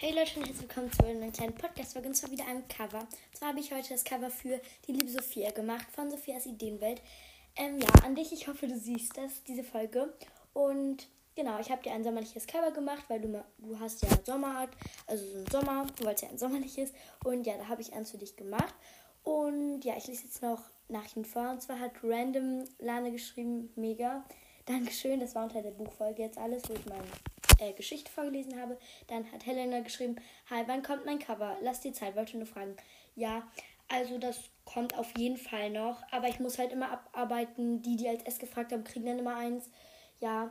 Hey Leute und herzlich willkommen zu einem kleinen Podcast-Folge und zwar wieder einem Cover. Und zwar habe ich heute das Cover für die liebe Sophia gemacht von Sophias Ideenwelt. Ähm, ja, an dich, ich hoffe, du siehst das, diese Folge. Und genau, ich habe dir ein sommerliches Cover gemacht, weil du, du hast ja Sommer, also so ein Sommer, weil es ja ein sommerliches. Und ja, da habe ich eins für dich gemacht. Und ja, ich lese jetzt noch Nachrichten vor. Und zwar hat Random Lane geschrieben, mega. Dankeschön, das war unter der Buchfolge jetzt alles, wo ich meine äh, Geschichte vorgelesen habe. Dann hat Helena geschrieben, hi, wann kommt mein Cover? Lass die Zeit, wollte nur fragen. Ja, also das kommt auf jeden Fall noch, aber ich muss halt immer abarbeiten. Die, die als S gefragt haben, kriegen dann immer eins. Ja,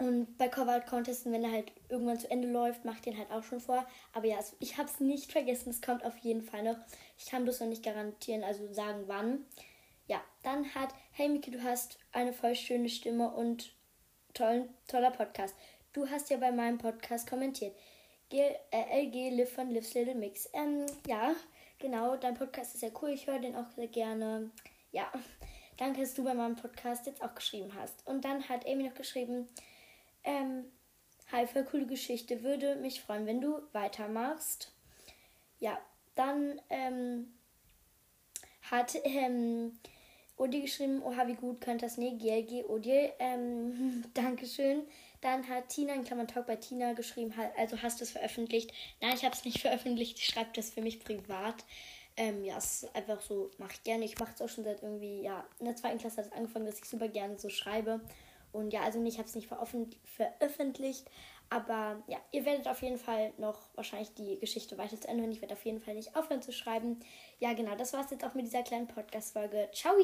und bei Cover Art Contesten, wenn er halt irgendwann zu Ende läuft, macht den halt auch schon vor. Aber ja, ich habe es nicht vergessen, es kommt auf jeden Fall noch. Ich kann bloß noch nicht garantieren, also sagen wann. Ja, dann hat, hey Miki, du hast eine voll schöne Stimme und tollen, toller Podcast. Du hast ja bei meinem Podcast kommentiert. G äh, LG Live von Lives Little Mix. Ähm, ja, genau, dein Podcast ist sehr cool. Ich höre den auch sehr gerne. Ja, danke, dass du bei meinem Podcast jetzt auch geschrieben hast. Und dann hat Amy noch geschrieben, ähm, hi, voll coole Geschichte. Würde mich freuen, wenn du weitermachst. Ja, dann ähm, hat ähm, Odi geschrieben, oha, wie gut könnte das? Nee, GLG Odi. Ähm, Dankeschön. Dann hat Tina in Klammern Talk bei Tina geschrieben, also hast du es veröffentlicht? Nein, ich habe es nicht veröffentlicht, ich schreibe das für mich privat. Ähm, ja, es ist einfach so, mache ich gerne. Ich mache es auch schon seit irgendwie, ja, in der zweiten Klasse hat es angefangen, dass ich super gerne so schreibe. Und ja, also ich habe es nicht veröffentlicht, aber ja, ihr werdet auf jeden Fall noch wahrscheinlich die Geschichte weiter zu Ende hören. Ich werde auf jeden Fall nicht aufhören zu schreiben. Ja, genau, das war es jetzt auch mit dieser kleinen Podcast-Folge. Ciao!